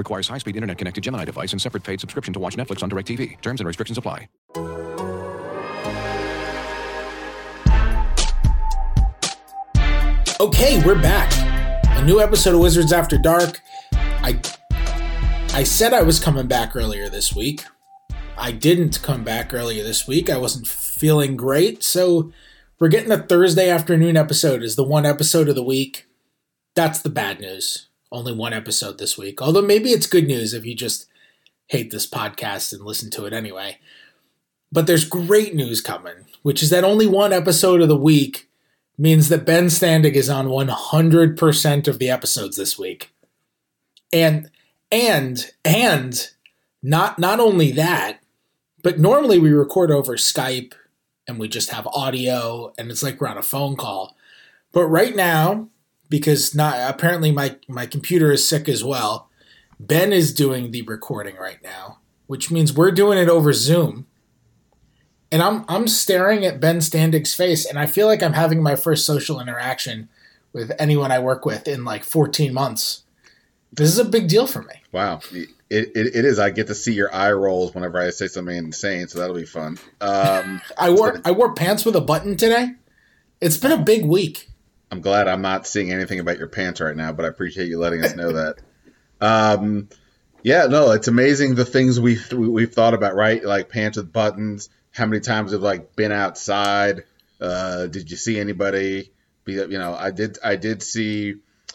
Requires high-speed internet-connected Gemini device and separate paid subscription to watch Netflix on DirecTV. Terms and restrictions apply. Okay, we're back. A new episode of Wizards After Dark. I I said I was coming back earlier this week. I didn't come back earlier this week. I wasn't feeling great, so we're getting a Thursday afternoon episode is the one episode of the week. That's the bad news. Only one episode this week. Although maybe it's good news if you just hate this podcast and listen to it anyway. But there's great news coming, which is that only one episode of the week means that Ben Standig is on 100% of the episodes this week. And and and not not only that, but normally we record over Skype and we just have audio and it's like we're on a phone call. But right now, because not apparently my my computer is sick as well, Ben is doing the recording right now, which means we're doing it over Zoom. And I'm I'm staring at Ben Standig's face and I feel like I'm having my first social interaction with anyone I work with in like 14 months. This is a big deal for me. Wow. It, it, it is. I get to see your eye rolls whenever I say something insane, so that'll be fun. Um, I wore I wore pants with a button today. It's been a big week. I'm glad I'm not seeing anything about your pants right now, but I appreciate you letting us know that. Um, yeah, no, it's amazing the things we've we've thought about, right? Like pants with buttons. How many times have like been outside? Uh, did you see anybody? Be you know, I did. I did see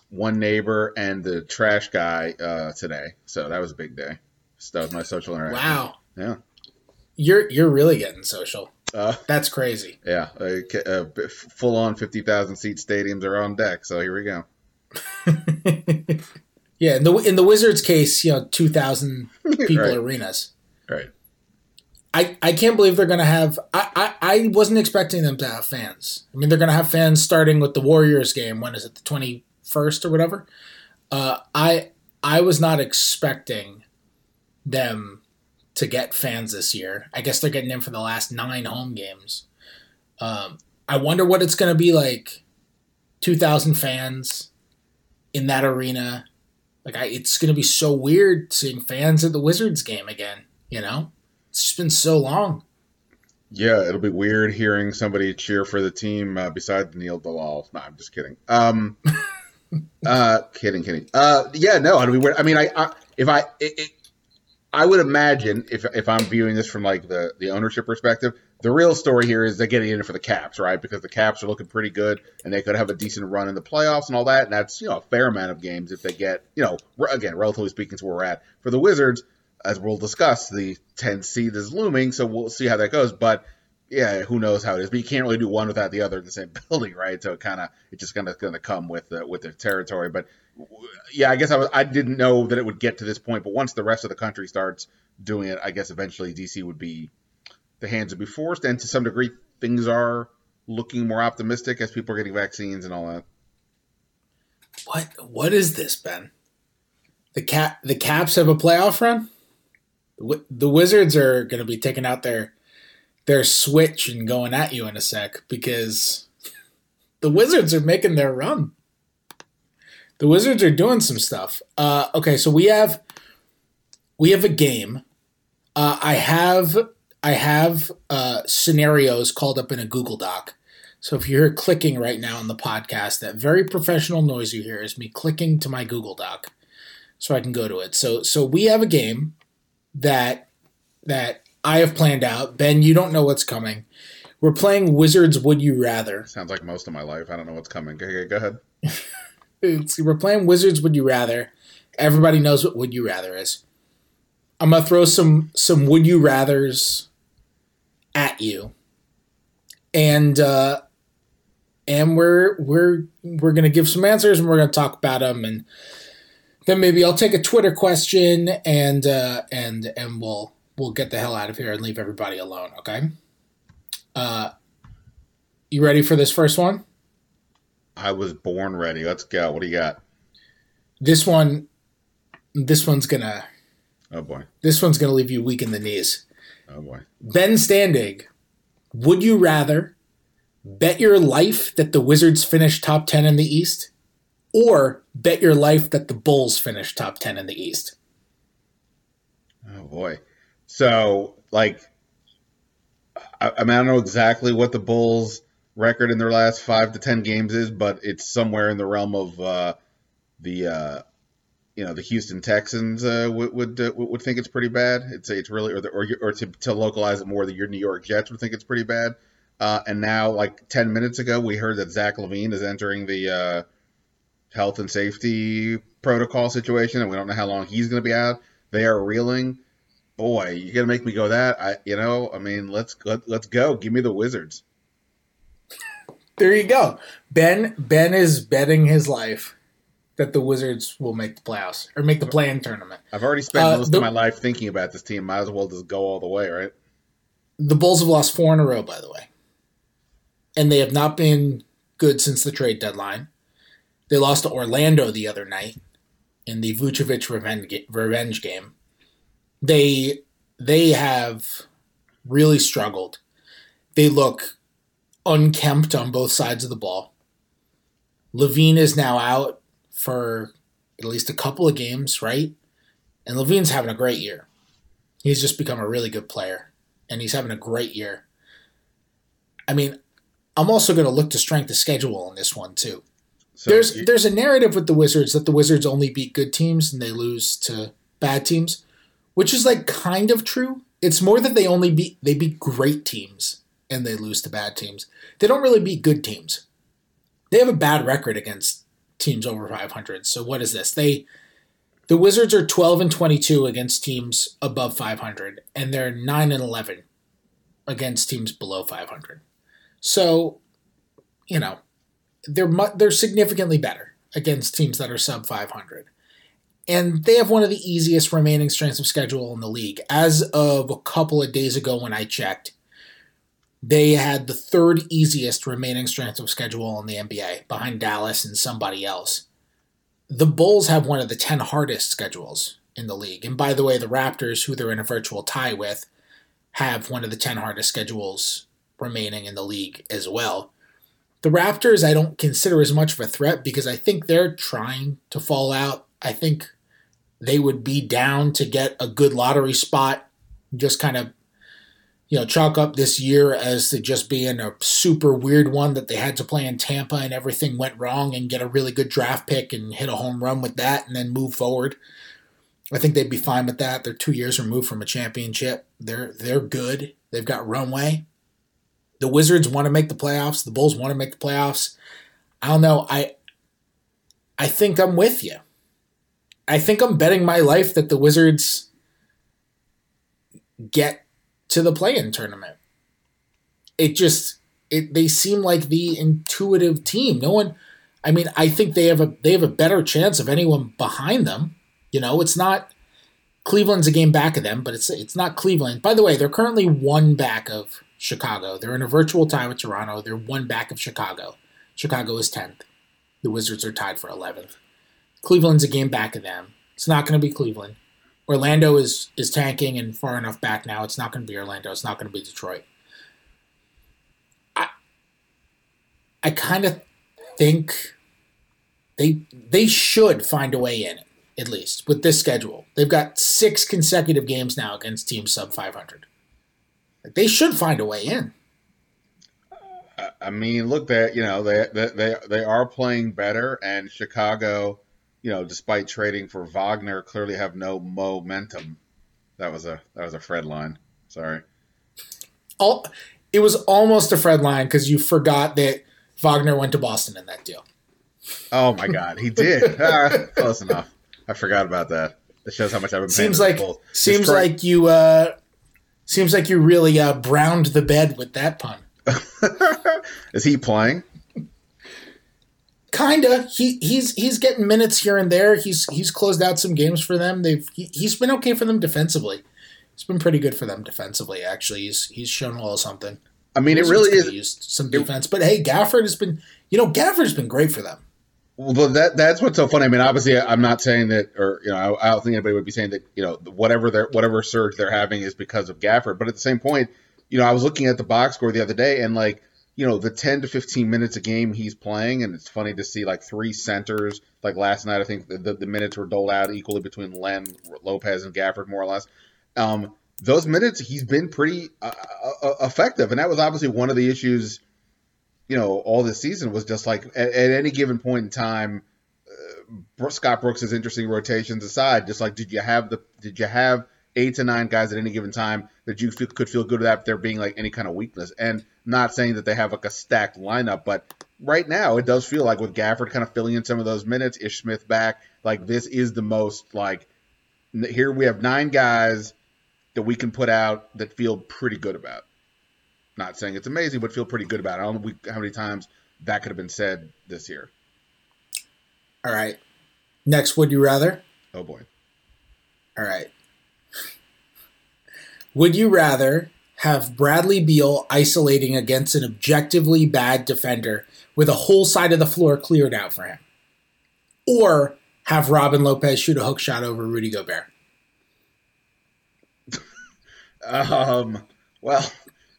one neighbor and the trash guy uh, today, so that was a big day. So that was my social interaction. Wow. Yeah. You're you're really getting social. Uh, That's crazy. yeah. Uh, uh, full on fifty thousand seat stadiums are on deck. So here we go. yeah, in the in the Wizards case, you know, two thousand people Right. arenas. Right. I, I can't believe they're gonna have. I, I I wasn't expecting them to have fans. I mean, they're gonna have fans starting with the Warriors game. When is it? The twenty first or whatever. Uh, I I was not expecting them to get fans this year. I guess they're getting in for the last nine home games. Um, I wonder what it's gonna be like. Two thousand fans in that arena. Like I, it's gonna be so weird seeing fans at the Wizards game again. You know. It's just been so long. Yeah, it'll be weird hearing somebody cheer for the team uh, besides Neil Dalal. No, I'm just kidding. Um, uh, kidding, kidding. Uh, yeah, no, it'll be weird. I mean, I, I if I, it, it, I would imagine if if I'm viewing this from like the the ownership perspective, the real story here is they're getting in for the Caps, right? Because the Caps are looking pretty good, and they could have a decent run in the playoffs and all that. And that's you know a fair amount of games if they get you know again relatively speaking to where we're at for the Wizards. As we'll discuss, the 10 seed is looming, so we'll see how that goes. But yeah, who knows how it is? But you can't really do one without the other in the same building, right? So it kind of it's just kind of going to come with the, with the territory. But yeah, I guess I was I didn't know that it would get to this point. But once the rest of the country starts doing it, I guess eventually DC would be the hands would be forced, and to some degree, things are looking more optimistic as people are getting vaccines and all that. What what is this, Ben? The cap the Caps have a playoff run. The, the Wizards are going to be taking out their their switch and going at you in a sec because the Wizards are making their run. The Wizards are doing some stuff. Uh, okay, so we have we have a game. Uh, I have I have uh, scenarios called up in a Google Doc. So if you're clicking right now on the podcast, that very professional noise you hear is me clicking to my Google Doc, so I can go to it. So so we have a game that that I have planned out. Ben, you don't know what's coming. We're playing Wizards Would You Rather. Sounds like most of my life. I don't know what's coming. Go- go ahead. It's, we're playing Wizards Would You Rather. Everybody knows what Would You Rather is. I'm gonna throw some some Would You Rather's at you, and uh, and we're we're we're gonna give some answers and we're gonna talk about them and then maybe I'll take a Twitter question and uh, and and we'll we'll get the hell out of here and leave everybody alone. Okay. Uh, you ready for this first one? I was born ready. Let's go. What do you got? This one, this one's gonna, Oh boy. this one's gonna leave you weak in the knees. Oh boy. Ben Standig, would you rather bet your life that the Wizards finish top 10 in the East or bet your life that the Bulls finish top 10 in the East? Oh boy. So like, I, I mean, I don't know exactly what the Bulls' record in their last five to ten games is, but it's somewhere in the realm of uh, the uh, you know the Houston Texans uh, would would, uh, would think it's pretty bad. It's it's really or the, or, or to, to localize it more, the your New York Jets would think it's pretty bad. Uh, and now, like ten minutes ago, we heard that Zach LaVine is entering the uh, health and safety protocol situation, and we don't know how long he's going to be out. They are reeling. Boy, you're gonna make me go that. I, you know, I mean, let's let, let's go. Give me the Wizards. There you go. Ben Ben is betting his life that the Wizards will make the playoffs or make the play-in tournament. I've already spent Uh, most the- of my life thinking about this team. Might as well just go all the way, right? The Bulls have lost four in a row, by the way, and they have not been good since the trade deadline. They lost to Orlando the other night in the Vucevic revenge revenge game. They they have really struggled. They look unkempt on both sides of the ball. LaVine is now out for at least a couple of games, right? And LaVine's having a great year. He's just become a really good player, and he's having a great year. I mean, I'm also going to look to strength of schedule on this one too. So there's you- there's a narrative with the Wizards that the Wizards only beat good teams and they lose to bad teams, which is like kind of true. It's more that they only beat they beat great teams and they lose to bad teams. They don't really beat good teams. They have a bad record against teams over 500. So what is this? They the Wizards are 12 and 22 against teams above 500 and they're 9 and 11 against teams below 500. So, you know, they're mu- they're significantly better against teams that are sub 500. And they have one of the easiest remaining strengths of schedule in the league. As of a couple of days ago when I checked, they had the third easiest remaining strength of schedule in the NBA behind Dallas and somebody else. The Bulls have one of the 10 hardest schedules in the league. And by the way, the Raptors, who they're in a virtual tie with, have one of the 10 hardest schedules remaining in the league as well. The Raptors, I don't consider as much of a threat because I think they're trying to fall out. I think they would be down to get a good lottery spot, just kind of, you know, chalk up this year as to just being a super weird one that they had to play in Tampa and everything went wrong and get a really good draft pick and hit a home run with that and then move forward. I think they'd be fine with that. They're two years removed from a championship. They're they're good. They've got runway the Wizards want to make the playoffs. The Bulls want to make the playoffs. I don't know. I I think I'm with you. I think I'm betting my life that the Wizards get to the play-in tournament. It just it they seem like the intuitive team. No one I mean, I think they have a they have a better chance of anyone behind them. You know, it's not Cleveland's a game back of them, but it's it's not Cleveland. By the way, they're currently one back of Chicago. They're in a virtual tie with Toronto. They're one back of Chicago. Chicago is 10th. The Wizards are tied for 11th. Cleveland's a game back of them. It's not going to be Cleveland. Orlando is is tanking and far enough back now. It's not going to be Orlando. It's not going to be Detroit. I I kind of think they they should find a way in at least with this schedule. They've got six consecutive games now against teams sub 500. Like, They should find a way in. I- mean, look, they you know they they, they are playing better, and Chicago, you know, despite trading for Wagner, clearly have no momentum. That was a that was a Fred line. Sorry. All it was almost a Fred line because you forgot that Wagner went to Boston in that deal. Oh my God, he did. Ah, close enough. I forgot about that. It shows how much I've been. Seems like seems Detroit- like you uh seems like you really uh browned the bed with that pun. is he playing? Kinda. He he's he's getting minutes here and there. He's he's closed out some games for them. They've he, he's been okay for them defensively. He's been pretty good for them defensively. Actually, he's he's shown a little something. I mean, it really is. used some defense, but hey, Gafford has been. You know, Gafford's been great for them. Well, that that's what's so funny. I mean, obviously, I'm not saying that, or you know, I, I don't think anybody would be saying that. You know, whatever their whatever surge they're having is because of Gafford. But at the same point, you know, I was looking at the box score the other day, and like, you know, the 10 to 15 minutes a game he's playing, and it's funny to see like three centers. Like last night, I think the, the, the minutes were doled out equally between Len, Lopez, and Gafford, more or less. Um, those minutes, he's been pretty uh, uh, effective, and that was obviously one of the issues. You know, all this season was just like at, at any given point in time, uh, Scott Brooks' interesting rotations aside, just like did you have the did you have eight to nine guys at any given time that you feel, could feel good about there being like any kind of weakness? And not saying that they have like a stacked lineup, but right now it does feel like with Gafford kind of filling in some of those minutes, Ish Smith back, like this is the most like here we have nine guys that we can put out that feel pretty good about. Not saying it's amazing, but feel pretty good about it. I don't know how many times that could have been said this year. All right. Next, would you rather? Oh boy. All right. Would you rather have Bradley Beal isolating against an objectively bad defender with a whole side of the floor cleared out for him? Or have Robin Lopez shoot a hook shot over Rudy Gobert? Um, well,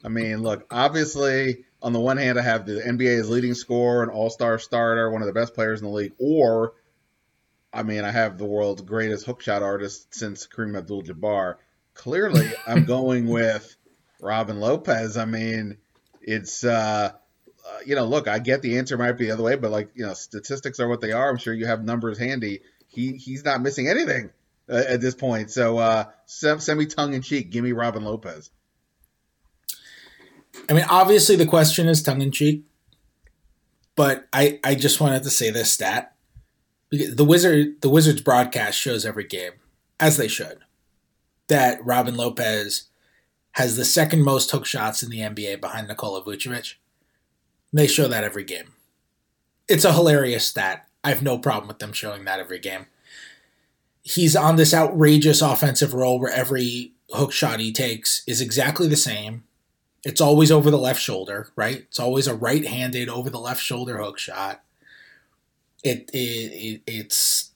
I mean, look, obviously, on the one hand, I have the NBA's leading scorer, an all star starter, one of the best players in the league, or, I mean, I have the world's greatest hookshot artist since Kareem Abdul Jabbar. Clearly, I'm going with Robin Lopez. I mean, it's, uh, uh, you know, look, I get the answer might be the other way, but like, you know, statistics are what they are. I'm sure you have numbers handy. He he's not missing anything uh, at this point. So, uh, semi tongue in cheek, give me Robin Lopez. I mean, obviously the question is tongue in cheek, but I, I just wanted to say this stat. The Wizard the Wizards broadcast shows every game, as they should, that Robin Lopez has the second most hook shots in the NBA behind Nikola Vucevic. They show that every game. It's a hilarious stat. I have no problem with them showing that every game. He's on this outrageous offensive role where every hook shot he takes is exactly the same. It's always over the left shoulder, right? It's always a right-handed over the left shoulder hook shot. It, it, it it's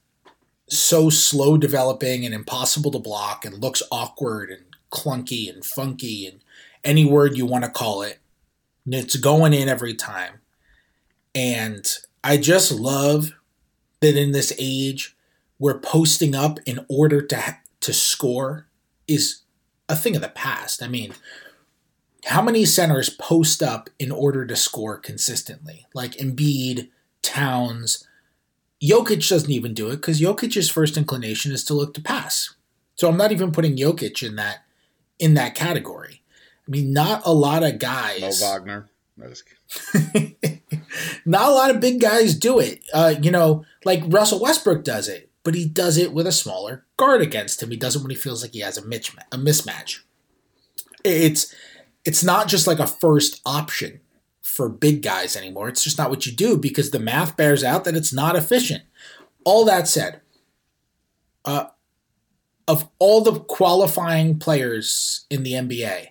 so slow developing and impossible to block and looks awkward and clunky and funky and any word you want to call it. And it's going in every time. And I just love that in this age where posting up in order to to score is a thing of the past. I mean, how many centers post up in order to score consistently? Like Embiid, Towns, Jokic doesn't even do it because Jokic's first inclination is to look to pass. So I'm not even putting Jokic in that in that category. I mean, not a lot of guys. Mo Wagner. Not a lot of big guys do it. Uh, you know, like Russell Westbrook does it, but he does it with a smaller guard against him. He does it when he feels like he has a, mitch- a mismatch. It's it's not just like a first option for big guys anymore. It's just not what you do because the math bears out that it's not efficient. All that said, uh, of all the qualifying players in the NBA,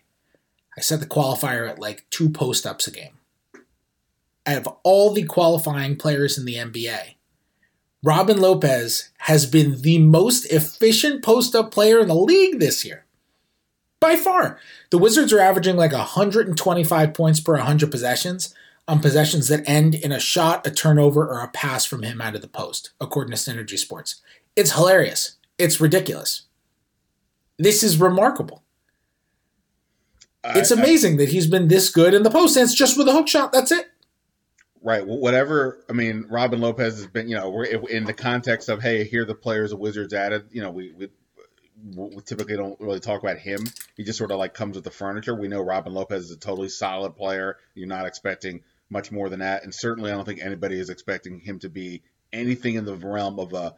I set the qualifier at like two post ups a game. Out of all the qualifying players in the NBA, Robin Lopez has been the most efficient post up player in the league this year. By far. The Wizards are averaging like 125 points per 100 possessions on possessions that end in a shot, a turnover, or a pass from him out of the post, according to Synergy Sports. It's hilarious. It's ridiculous. This is remarkable. It's I- I- amazing that he's been this good in the post, and it's just with a hook shot. That's it. Right. Well, whatever. I mean, Robin Lopez has been, you know, we're in the context of, hey, here are the players the Wizards added. You know, we, we, we typically don't really talk about him. He just sort of like comes with the furniture. We know Robin Lopez is a totally solid player. You're not expecting much more than that, and certainly I don't think anybody is expecting him to be anything in the realm of a,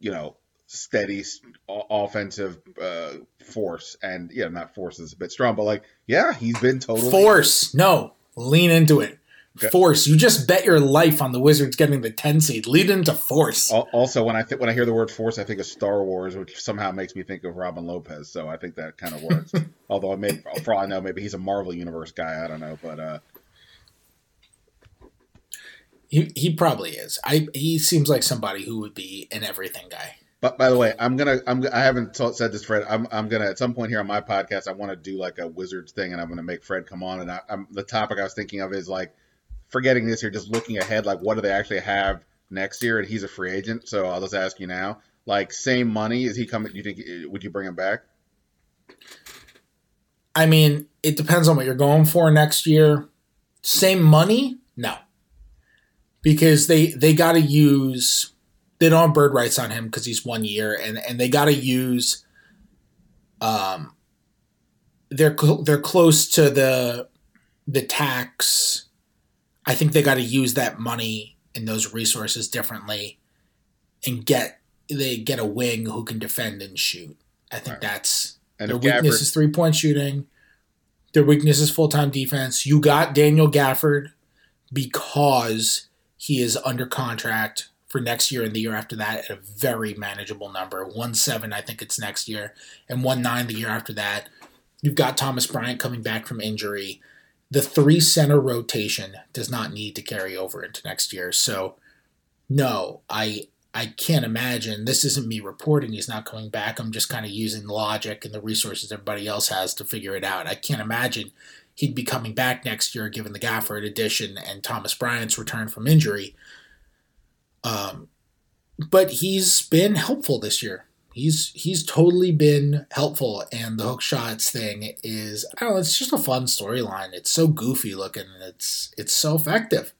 you know, steady offensive uh, force. And yeah, not force is a bit strong, but like, yeah, he's been totally Force. No. Lean into it. Force. You just bet your life on the Wizards getting the 10 seed. Lead into Force. Also, when I th- when I hear the word Force, I think of Star Wars, which somehow makes me think of Robin Lopez. So I think that kind of works. Although I may, for all I know, maybe he's a Marvel Universe guy. I don't know, but uh, He, he probably is. I He seems like somebody who would be an everything guy. But by the way, I'm gonna I'm I haven't said this, Fred. I'm I'm gonna at some point here on my podcast, I want to do like a Wizards thing, and I'm gonna make Fred come on. And I, I'm the topic I was thinking of is like forgetting this here, just looking ahead, like what do they actually have next year? And he's a free agent, so I'll just ask you now, like same money, is he coming? Do you think uh, would you bring him back? I mean, it depends on what you're going for next year. Same money? No. Because they they got to use they don't have bird rights on him because he's one year, and and they got to use. Um, they're cl- they're close to the the tax. I think they got to use that money and those resources differently, and get they get a wing who can defend and shoot. I think Right. that's And their weakness Gafford- is three point shooting. Their weakness is full time defense. You got Daniel Gafford because he is under contract for next year and the year after that at a very manageable number. One seven, I think it's next year, and one nine the year after that. You've got Thomas Bryant coming back from injury. The three center rotation does not need to carry over into next year. So no, I I can't imagine. This isn't me reporting he's not coming back. I'm just kind of using logic and the resources everybody else has to figure it out. I can't imagine he'd be coming back next year given the Gafford addition and Thomas Bryant's return from injury. Um, but he's been helpful this year. He's he's totally been helpful, and the hook shots thing is I don't know. It's just a fun storyline. It's so goofy looking, and it's it's so effective.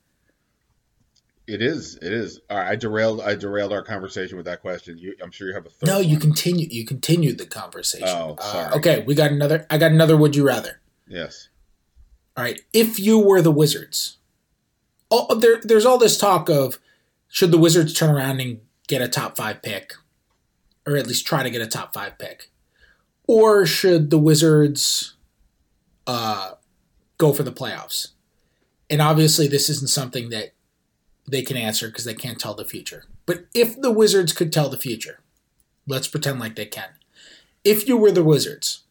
It is. It is. All right. I derailed. I derailed our conversation with that question. You, I'm sure you have a third. No, you one. continue. You continued the conversation. Oh, Uh, sorry. okay, we got another. I got another. Would you rather? Yes. All right. If you were the Wizards, oh, there, there's all this talk of should the Wizards turn around and get a top five pick, or at least try to get a top five pick, or should the Wizards uh, go for the playoffs? And obviously, this isn't something that they can answer because they can't tell the future. But if the Wizards could tell the future, let's pretend like they can. If you were the Wizards,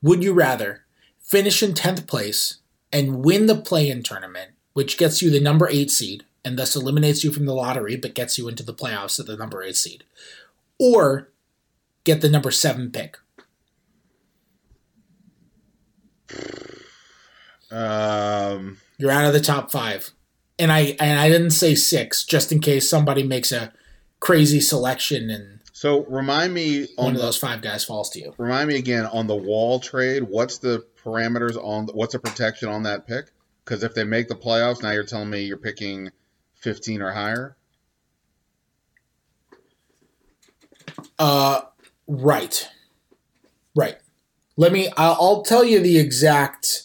would you rather finish in 10th place and win the play in tournament, which gets you the number eight seed and thus eliminates you from the lottery but gets you into the playoffs at the number eight seed, or get the number seven pick? Um. You're out of the top five. And I and I didn't say six, just in case somebody makes a crazy selection and So remind me on one of the, those five guys falls to you. remind me again on the Wall trade. What's the parameters on? What's the protection on that pick? Because if they make the playoffs, now you're telling me you're picking 15 or higher. Uh, right, right. Let me. I'll, I'll tell you the exact.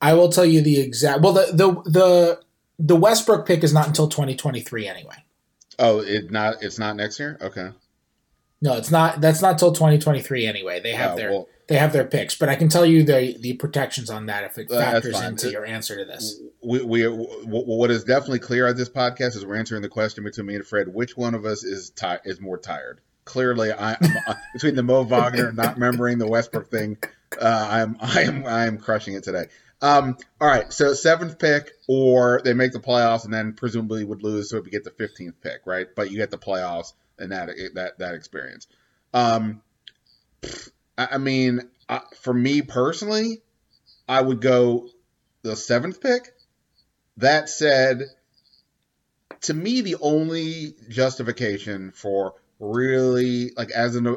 I will tell you the exact. Well, the the the the Westbrook pick is not until 2023 anyway. Oh, it not. It's not next year. Okay. No, it's not. That's not till 2023 anyway. They have Oh, their well- they have their picks, but I can tell you the the protections on that if it Uh, factors into your answer to this. We, we what is definitely clear at this podcast is we're answering the question between me and Fred. Which one of us is ti- is more tired? Clearly, I, I'm, between the Mo Wagner not remembering the Westbrook thing, uh, I'm I am I am crushing it today. Um, all right, so seventh pick, or they make the playoffs and then presumably would lose, so we get the fifteenth pick, right? But you get the playoffs and that that that experience. Um, I, I mean, I, for me personally, I would go the seventh pick. That said, to me, the only justification for really like as an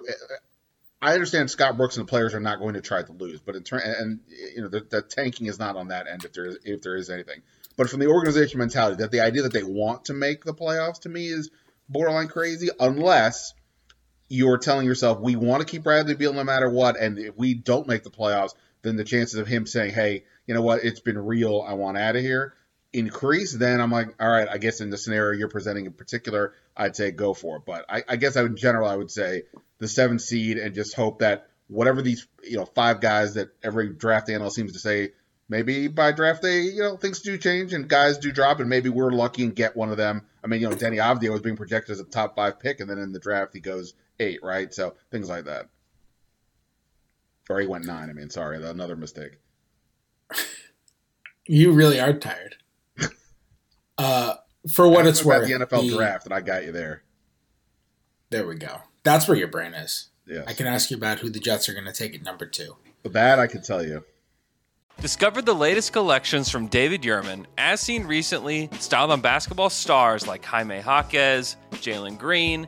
I understand Scott Brooks and the players are not going to try to lose, but in turn, and you know, the, the tanking is not on that end if there is if there is anything. But from the organization mentality, that the idea that they want to make the playoffs to me is borderline crazy, unless you're telling yourself we want to keep Bradley Beal no matter what, and if we don't make the playoffs, then the chances of him saying, "Hey, you know what? It's been real. I want out of here." increase, then I'm like, all right, I guess in the scenario you're presenting in particular, I'd say go for it. But I, I guess I would, in general, I would say the seventh seed and just hope that whatever these, you know, five guys that every draft analyst seems to say maybe by draft day, you know, things do change and guys do drop, and maybe we're lucky and get one of them. I mean, you know, Deni Avdija was being projected as a top five pick, and then in the draft he goes eight, right? So things like that. Or he went nine. I mean, sorry, another mistake. You really are tired. uh, for what it's worth, the NFL the, draft, and I got you there. There we go. That's where your brain is. Yes. I can ask you about who the Jets are going to take at number two. That I can tell you. Discover the latest collections from David Yurman, as seen recently, styled on basketball stars like Jaime Jaquez, Jalen Green,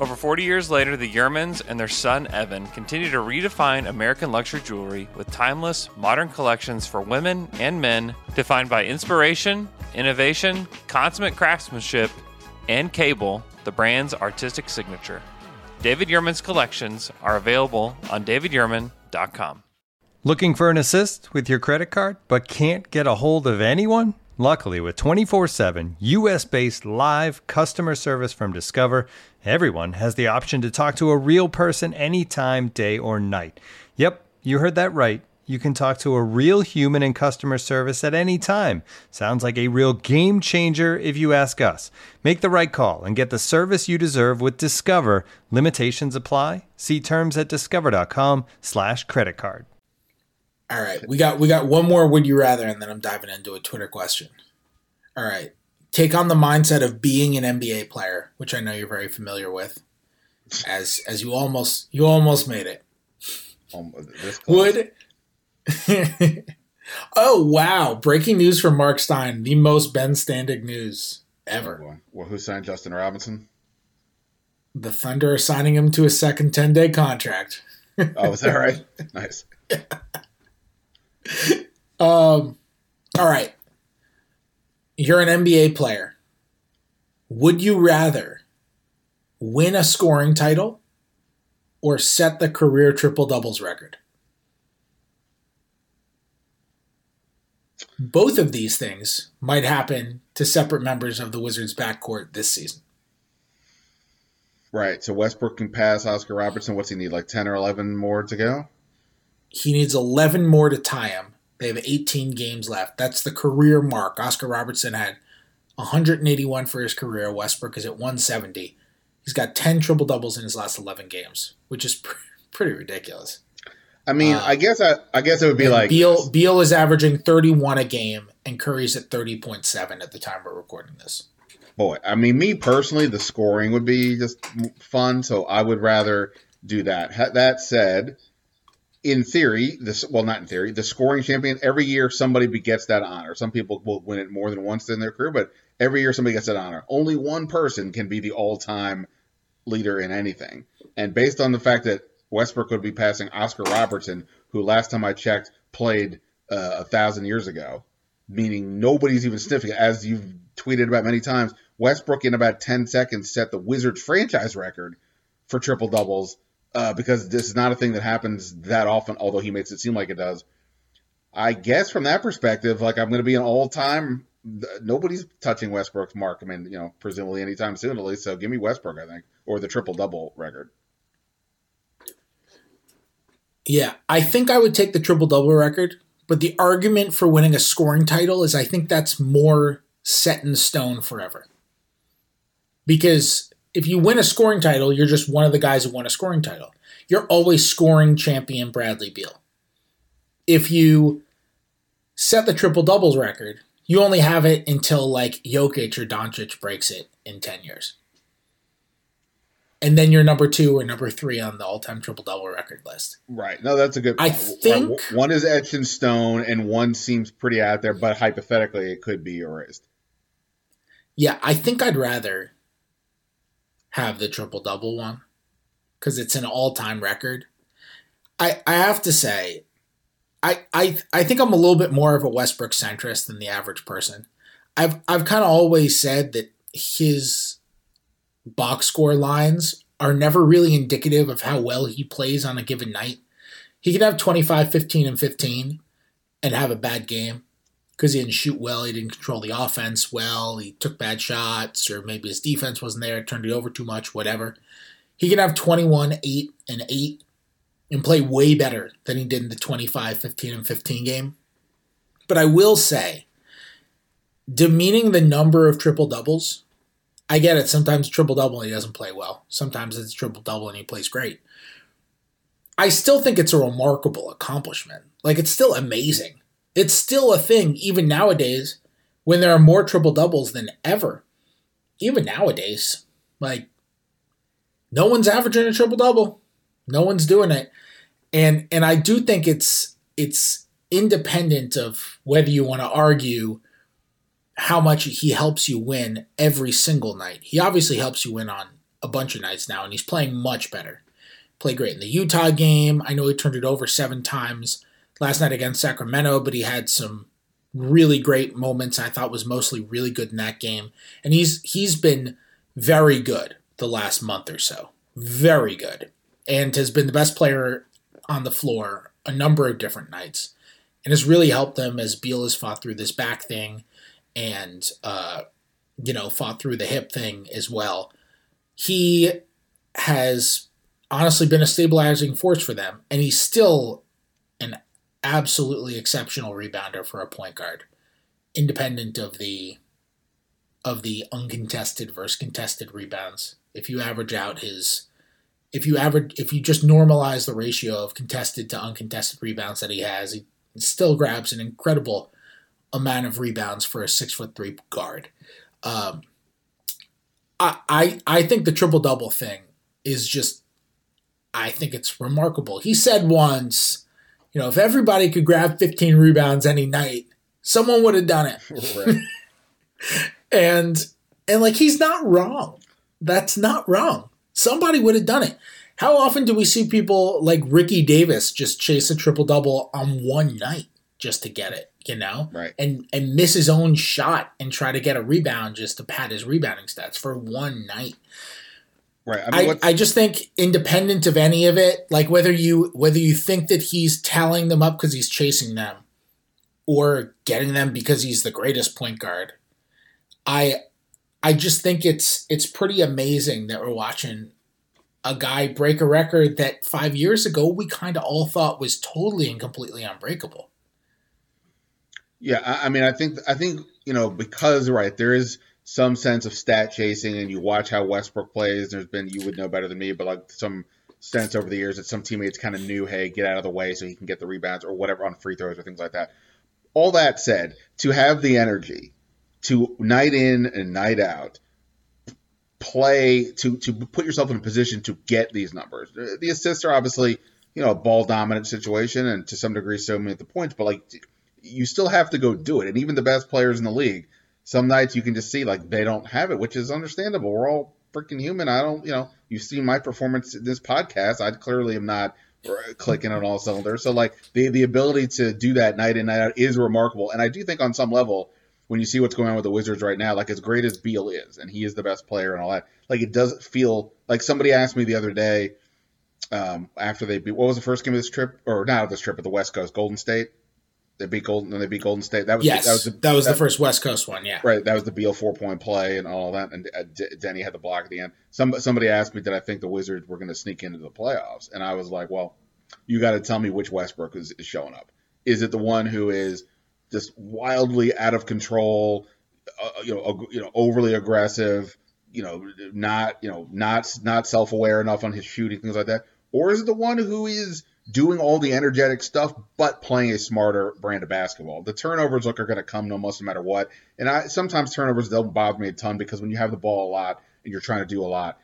Over 40 years later, the Yurmans and their son Evan continue to redefine American luxury jewelry with timeless, modern collections for women and men defined by inspiration, innovation, consummate craftsmanship, and cable, the brand's artistic signature. David Yurman's collections are available on davidyurman.com. Looking for an assist with your credit card but can't get a hold of anyone? Luckily, with 24 7 US based live customer service from Discover, everyone has the option to talk to a real person anytime, day or night. Yep, you heard that right. You can talk to a real human in customer service at any time. Sounds like a real game changer if you ask us. Make the right call and get the service you deserve with Discover. Limitations apply. See terms at discover.com/slash credit card. All right, we got we got one more would you rather, and then I'm diving into a Twitter question. All right, take on the mindset of being an NBA player, which I know you're very familiar with, as as you almost you almost made it. Um, would oh wow! Breaking news from Mark Stein, the most Ben Standig news ever. Well, who signed Justin Robinson? The Thunder are signing him to a second ten day contract. oh, is that right? nice. Um, all right. You're an NBA player. Would you rather win a scoring title or set the career triple doubles record? Both of these things might happen to separate members of the Wizards' backcourt this season. Right. So Westbrook can pass Oscar Robertson. What's he need? Like 10 or 11 more to go? He needs 11 more to tie him. They have 18 games left. That's the career mark. Oscar Robertson had 181 for his career. Westbrook is at 170. He's got 10 triple doubles in his last 11 games, which is pr- pretty ridiculous. I mean, uh, I guess I, I guess it would be like Beal. Beal is averaging 31 a game, and Curry's at 30.7 at the time we're recording this. Boy, I mean, me personally, the scoring would be just fun, so I would rather do that. That said, in theory, this well, not in theory, the scoring champion every year somebody gets that honor. Some people will win it more than once in their career, but every year somebody gets that honor. Only one person can be the all-time leader in anything. And based on the fact that Westbrook would be passing Oscar Robertson, who last time I checked played uh, a thousand years ago, meaning nobody's even sniffing. As you've tweeted about many times, Westbrook in about 10 seconds set the Wizards franchise record for triple doubles uh, because this is not a thing that happens that often, although he makes it seem like it does. I guess from that perspective, like I'm going to be an all time. Nobody's touching Westbrook's mark. I mean, you know, presumably anytime soon at least. So give me Westbrook, I think, or the triple double record. Yeah, I think I would take the triple double record, but the argument for winning a scoring title is I think that's more set in stone forever. Because if you win a scoring title, you're just one of the guys who won a scoring title. You're always scoring champion Bradley Beal. If you set the triple doubles record, you only have it until like Jokic or Doncic breaks it in 10 years. And then you're number two or number three on the all time triple double record list. Right. No, that's a good point. I think one is etched in stone and one seems pretty out there, but hypothetically it could be erased. Yeah, I think I'd rather have the triple double one because it's an all time record. I I have to say, I I I think I'm a little bit more of a Westbrook centrist than the average person. I've I've kind of always said that his box score lines are never really indicative of how well he plays on a given night. He could have 25, 15, and 15 and have a bad game because he didn't shoot well, he didn't control the offense well, he took bad shots, or maybe his defense wasn't there, turned it over too much, whatever. He can have 21, 8, and 8 and play way better than he did in the 25, 15, and 15 game. But I will say, demeaning the number of triple doubles, I get it. Sometimes triple double and he doesn't play well. Sometimes it's triple double and he plays great. I still think it's a remarkable accomplishment. Like it's still amazing. It's still a thing even nowadays when there are more triple doubles than ever. Even nowadays, like no one's averaging a triple double. No one's doing it. And and I do think it's it's independent of whether you want to argue how much he helps you win every single night. He obviously helps you win on a bunch of nights now, and he's playing much better. Played great in the Utah game. I know he turned it over seven times last night against Sacramento, but he had some really great moments. I thought was mostly really good in that game, and he's he's been very good the last month or so. Very good, and has been the best player on the floor a number of different nights and has really helped them as Beal has fought through this back thing and uh, you know fought through the hip thing as well. He has honestly been a stabilizing force for them, and he's still an absolutely exceptional rebounder for a point guard, independent of the of the uncontested versus contested rebounds. If you average out his if you average if you just normalize the ratio of contested to uncontested rebounds that he has, he still grabs an incredible amount of rebounds for a six foot three guard. Um, I, I I think the triple double thing is just I think it's remarkable. He said once, you know, if everybody could grab 15 rebounds any night, someone would have done it. Right. and and like he's not wrong. That's not wrong. Somebody would have done it. How often do we see people like Ricky Davis just chase a triple double on one night just to get it, you know? Right. And and miss his own shot and try to get a rebound just to pad his rebounding stats for one night. Right. I, mean, I, I, just think independent of any of it, like whether you whether you think that he's tallying them up because he's chasing them or getting them because he's the greatest point guard, I I just think it's it's pretty amazing that we're watching a guy break a record that five years ago we kind of all thought was totally and completely unbreakable. Yeah, I, I mean, I think I think you know because right there is some sense of stat chasing, and you watch how Westbrook plays. There's been you would know better than me, but like some sense over the years that some teammates kind of knew, hey, get out of the way so he can get the rebounds or whatever on free throws or things like that. All that said, to have the energy to night in and night out play to to put yourself in a position to get these numbers. The assists are obviously you know a ball dominant situation and to some degree so many the points, but like you still have to go do it. And even the best players in the league, some nights you can just see like they don't have it, which is understandable. We're all freaking human. I don't you know you've seen my performance in this podcast. I clearly am not clicking on all cylinders. So like the the ability to do that night in night out is remarkable. And I do think on some level when you see what's going on with the Wizards right now, like as great as Beal is, and he is the best player and all that, like it does feel like somebody asked me the other day um, after they beat what was the first game of this trip or not of this trip at the West Coast, Golden State. They beat Golden. and They beat Golden State. That was yes. that was the, that was that, the first West Coast one. Yeah. Right. That was the Beal four point play and all that. And uh, D- Deni had the block at the end. Some somebody asked me, did I think the Wizards were going to sneak into the playoffs? And I was like, well, you got to tell me which Westbrook is, is showing up. Is it the one who is just wildly out of control, uh, you know, you know, overly aggressive, you know, not, you know, not not self-aware enough on his shooting, things like that, or is it the one who is doing all the energetic stuff but playing a smarter brand of basketball? The turnovers look are going to come almost no matter what, and I sometimes turnovers don't bother me a ton because when you have the ball a lot and you're trying to do a lot,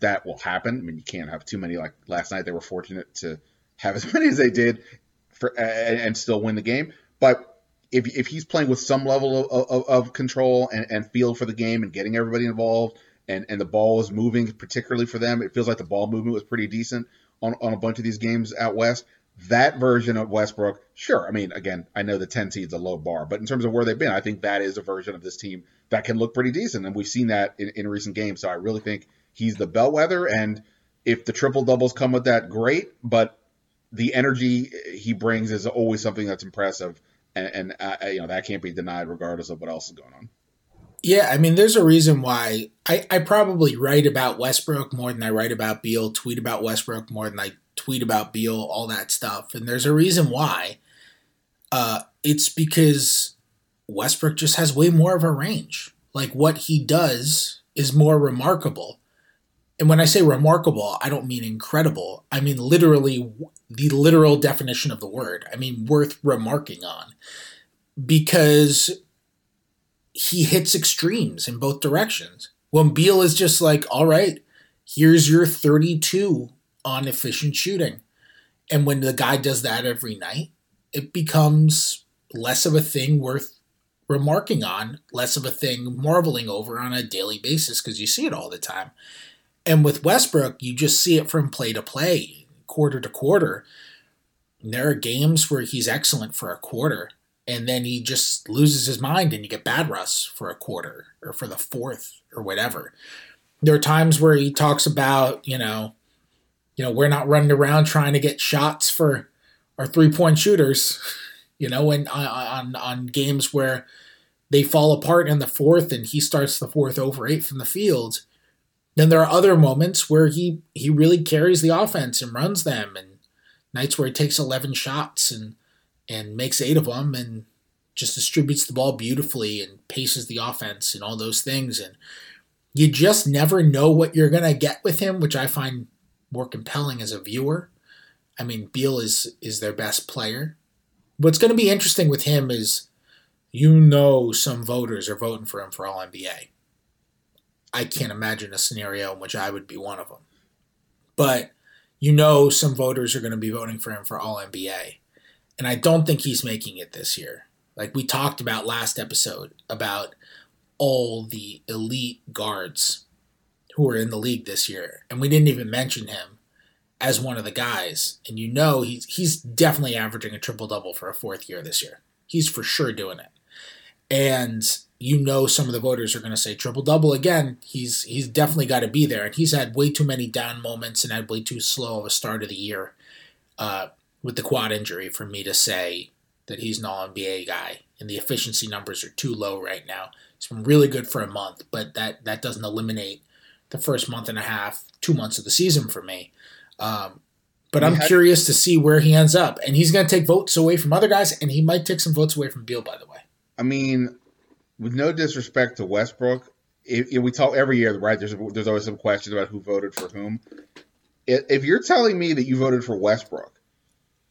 that will happen. I mean, you can't have too many. Like last night, they were fortunate to have as many as they did for and, and still win the game, but if, if he's playing with some level of, of, of control and, and, feel for the game and getting everybody involved and, and the ball is moving, particularly for them, it feels like the ball movement was pretty decent on, on a bunch of these games out west. that version of Westbrook, sure. I mean, again, I know the 10 seed's a low bar, but in terms of where they've been, I think that is a version of this team that can look pretty decent. And we've seen that in, in recent games. So I really think he's the bellwether. And if the triple doubles come with that, great. But the energy he brings is always something that's impressive. And, and uh, you know, that can't be denied regardless of what else is going on. Yeah, I mean, there's a reason why I, I probably write about Westbrook more than I write about Beal, tweet about Westbrook more than I tweet about Beal, all that stuff. And there's a reason why. Uh, it's because Westbrook just has way more of a range. Like what he does is more remarkable. And when I say remarkable, I don't mean incredible. I mean literally the literal definition of the word. I mean worth remarking on. Because he hits extremes in both directions. When Beal is just like, all right, here's your 32 on efficient shooting. And when the guy does that every night, it becomes less of a thing worth remarking on, less of a thing marveling over on a daily basis because you see it all the time. And with Westbrook, you just see it from play to play, quarter to quarter. And there are games where he's excellent for a quarter, and then he just loses his mind and you get bad Russ for a quarter or for the fourth or whatever. There are times where he talks about, you know, you know, we're not running around trying to get shots for our three point shooters, you know, and on, on games where they fall apart in the fourth and he starts the fourth over eight from the field. Then there are other moments where he he really carries the offense and runs them and nights where he takes 11 shots and and makes eight of them and just distributes the ball beautifully and paces the offense and all those things. And you just never know what you're going to get with him, which I find more compelling as a viewer. I mean, Beal is is their best player. What's going to be interesting with him is you know some voters are voting for him for All NBA. I can't imagine a scenario in which I would be one of them. But you know some voters are going to be voting for him for All NBA. And I don't think he's making it this year. Like we talked about last episode about all the elite guards who are in the league this year, and we didn't even mention him as one of the guys. And you know he's he's definitely averaging a triple double for a fourth year this year. He's for sure doing it. And you know some of the voters are going to say triple double again. He's he's definitely got to be there, and he's had way too many down moments and had way too slow of a start of the year. Uh, with the quad injury for me to say that he's an all NBA guy. And the efficiency numbers are too low right now. He's been really good for a month, but that, that doesn't eliminate the first month and a half, two months of the season for me. Um, but I'm had, curious to see where he ends up. And he's going to take votes away from other guys, and he might take some votes away from Beal, by the way. I mean, with no disrespect to Westbrook, if, if we talk every year, right? There's there's always some questions about who voted for whom. If you're telling me that you voted for Westbrook,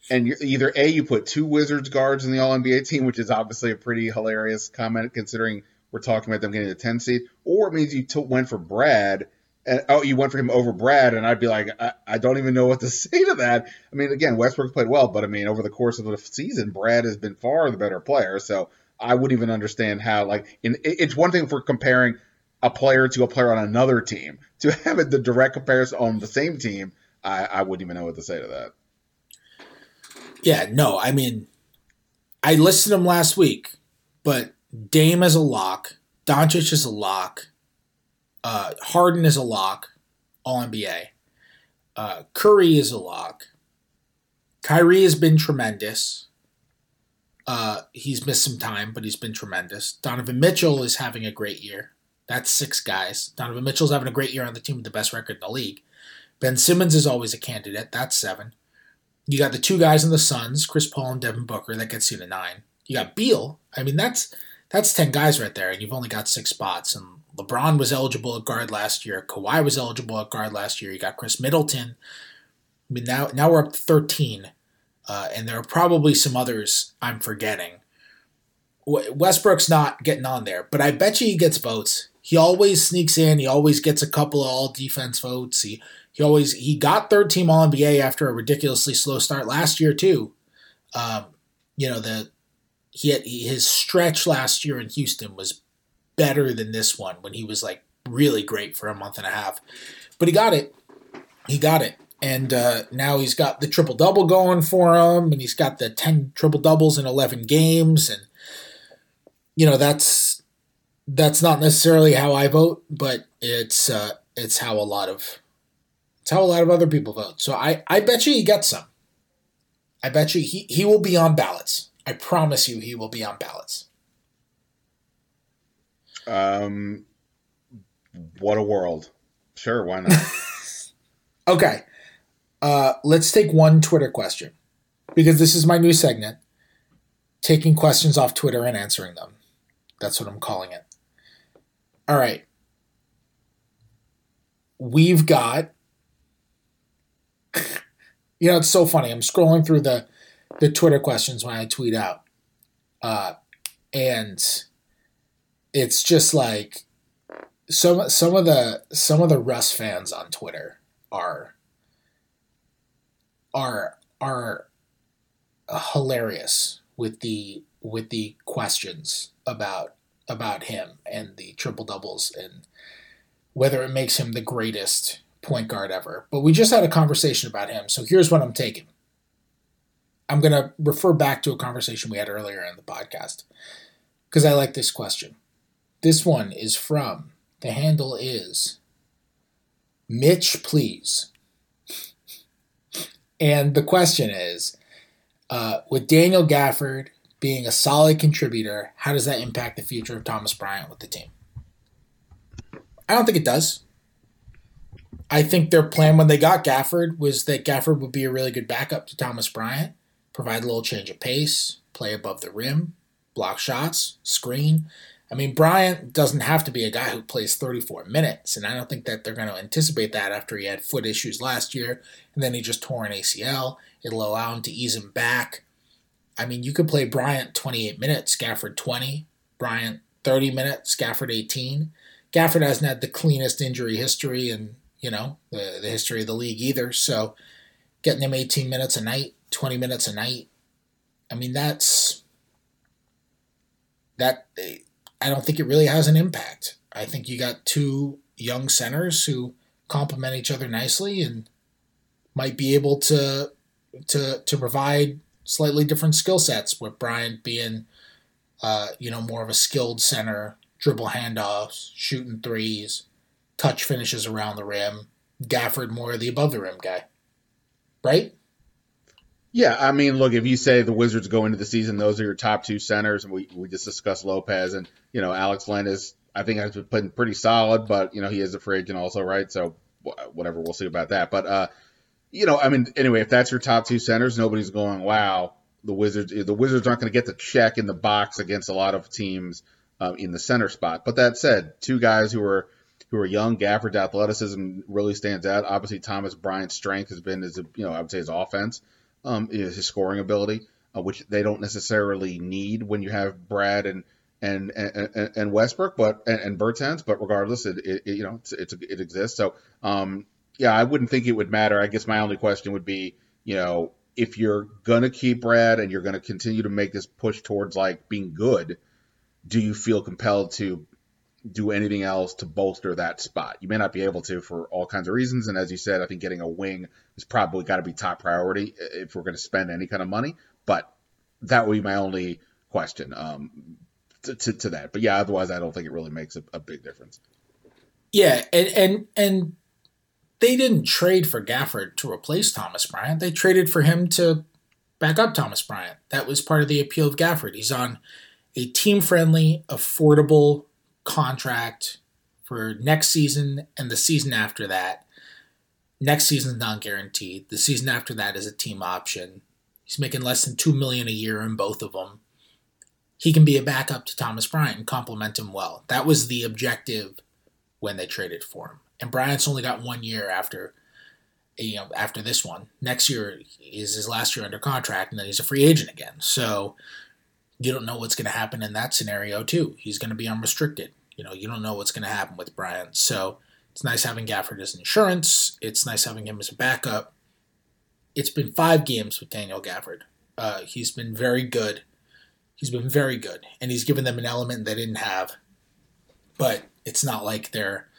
and either a you put two Wizards guards in the All NBA team, which is obviously a pretty hilarious comment considering we're talking about them getting the 10 seed, or it means you t- went for Brad. And, oh, you went for him over Brad, and I'd be like, I, I, don't even know what to say to that. I mean, again, Westbrook played well, but I mean, over the course of the season, Brad has been far the better player. So I wouldn't even understand how, like, in, it's one thing for comparing a player to a player on another team. To have it the direct comparison on the same team, I, I wouldn't even know what to say to that. Yeah, no, I mean, I listed them last week, but Dame is a lock, Doncic is a lock, uh, Harden is a lock, All NBA. Uh, Curry is a lock. Kyrie has been tremendous. Uh, he's missed some time, but he's been tremendous. Donovan Mitchell is having a great year. That's six guys. Donovan Mitchell's having a great year on the team with the best record in the league. Ben Simmons is always a candidate. That's seven. You got the two guys in the Suns, Chris Paul and Devin Booker, that gets you to nine. You got Beal. I mean, that's that's ten guys right there, and you've only got six spots. And LeBron was eligible at guard last year. Kawhi was eligible at guard last year. You got Khris Middleton. I mean, now now we're up to thirteen, uh, and there are probably some others I'm forgetting. Westbrook's not getting on there, but I bet you he gets votes. He always sneaks in. He always gets a couple of all defense votes. He he always he got third team All NBA after a ridiculously slow start last year too. Um, you know the he had his stretch last year in Houston was better than this one when he was like really great for a month and a half. But he got it. He got it. and uh, now he's got the triple double going for him, and he's got the ten triple doubles in eleven games, and you know that's that's not necessarily how I vote, but it's uh, it's how a lot of how a lot of other people vote. So I I bet you he gets some. I bet you he he will be on ballots. I promise you he will be on ballots. Um, what a world! Sure, why not? Okay. Uh, let's take one Twitter question because this is my new segment taking questions off Twitter and answering them. That's what I'm calling it. All right. We've got. You know, it's so funny. I'm scrolling through the the Twitter questions when I tweet out, uh, and it's just like some some of the some of the Russ fans on Twitter are are are hilarious with the with the questions about about him and the triple doubles and whether it makes him the greatest point guard ever. But we just had a conversation about him, so here's what I'm taking. I'm going to refer back to a conversation we had earlier in the podcast because I like this question. This one is from the handle is Mitch, please. And the question is uh, with Daniel Gafford being a solid contributor, how does that impact the future of Thomas Bryant with the team? I don't think it does. I think their plan when they got Gafford was that Gafford would be a really good backup to Thomas Bryant, provide a little change of pace, play above the rim, block shots, screen. I mean, Bryant doesn't have to be a guy who plays 34 minutes, and I don't think that they're going to anticipate that after he had foot issues last year, and then he just tore an ACL. It'll allow him to ease him back. I mean, you could play Bryant 28 minutes, Gafford 20, Bryant 30 minutes, Gafford 18. Gafford hasn't had the cleanest injury history in, you know, the, the history of the league either, so getting him 18 minutes a night, 20 minutes a night, I mean, that's that I don't think it really has an impact. I think you got two young centers who complement each other nicely and might be able to to to provide slightly different skill sets. With Bryant being, uh, you know, more of a skilled center, dribble handoffs, shooting threes, touch finishes around the rim. Gafford more of the above the rim guy, right? Yeah, I mean, look, if you say the Wizards go into the season, those are your top two centers, and we, we just discussed Lopez and you know Alex Len is I think has been pretty solid, but you know he is a free agent also, right? So whatever, we'll see about that. But uh, you know, I mean, anyway, if that's your top two centers, nobody's going, wow, the Wizards the Wizards aren't going to get the check in the box against a lot of teams um, in the center spot. But that said, two guys who are who are young, Gafford's athleticism really stands out. Obviously, Thomas Bryant's strength has been his you know I would say his offense um, is his scoring ability, uh, which they don't necessarily need when you have Brad and and and, and Westbrook, but and, and Bertans, but regardless, it, it, you know it's, it's, it exists. So um, yeah, I wouldn't think it would matter. I guess my only question would be, you know, if you're gonna keep Brad and you're gonna continue to make this push towards like being good, do you feel compelled to do anything else to bolster that spot. You may not be able to for all kinds of reasons. And as you said, I think getting a wing is probably got to be top priority if we're going to spend any kind of money. But that would be my only question um, to, to, to, that. But yeah, otherwise, I don't think it really makes a, a big difference. Yeah, and and and they didn't trade for Gafford to replace Thomas Bryant. They traded for him to back up Thomas Bryant. That was part of the appeal of Gafford. He's on a team friendly, affordable contract for next season and the season after that. Next season's not guaranteed. The season after that is a team option. He's making less than two million a year in both of them. He can be a backup to Thomas Bryant and complement him well. That was the objective when they traded for him. And Bryant's only got one year after you know after this one. Next year is his last year under contract, and then he's a free agent again. So you don't know what's going to happen in that scenario too. He's going to be unrestricted. You know, you don't know what's going to happen with Bryant. So it's nice having Gafford as insurance. It's nice having him as a backup. It's been five games with Daniel Gafford. Uh, he's been very good. He's been very good, and he's given them an element they didn't have. But it's not like they're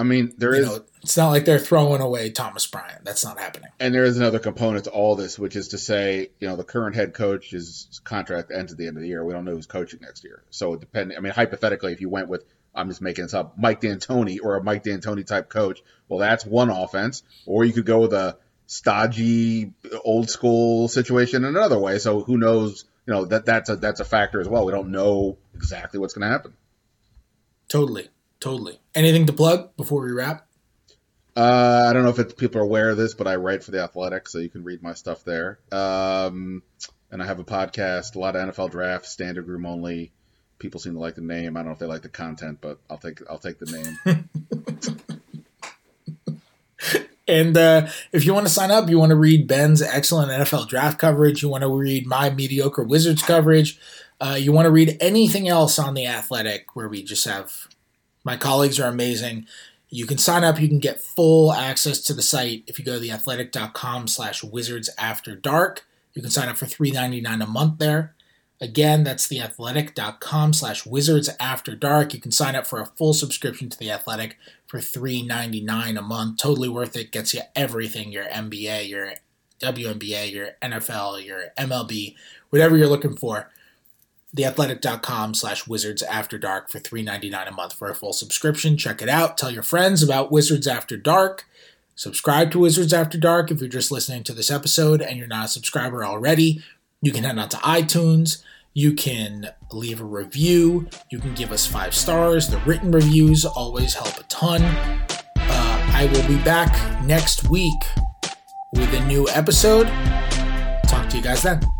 I mean, there You is, know, it's not like they're throwing away Thomas Bryant. That's not happening. and there is another component to all this, which is to say, you know, the current head coach's contract ends at the end of the year. We don't know who's coaching next year. So depending, I mean, hypothetically, if you went with, I'm just making this up, Mike D'Antoni or a Mike D'Antoni type coach, well, that's one offense. Or you could go with a stodgy, old school situation in another way. So who knows? You know that that's a that's a factor as well. We don't know exactly what's going to happen. Totally. Totally. Anything to plug before we wrap? Uh, I don't know if it's, people are aware of this, but I write for the Athletic, so you can read my stuff there. Um, and I have a podcast, a lot of NFL draft, Standig Room Only. People seem to like the name. I don't know if they like the content, but I'll take I'll take the name. And uh, if you want to sign up, you want to read Ben's excellent NFL draft coverage, you want to read my mediocre Wizards coverage, uh, you want to read anything else on The Athletic, where we just have my colleagues are amazing. You can sign up. You can get full access to the site if you go to theathletic.com slash wizards after dark. You can sign up for $3.99 a month there. Again, that's theathletic.com slash wizards after dark. You can sign up for a full subscription to The Athletic for $3.99 a month. Totally worth it. Gets you everything your NBA, your WNBA, your NFL, your MLB, whatever you're looking for. Theathletic.com slash wizards after dark for $3.99 a month for a full subscription. Check it out. Tell your friends about Wizards After Dark. Subscribe to Wizards After Dark if you're just listening to this episode and you're not a subscriber already. You can head on to iTunes. You can leave a review. You can give us five stars. The written reviews always help a ton. Uh, I will be back next week with a new episode. Talk to you guys then.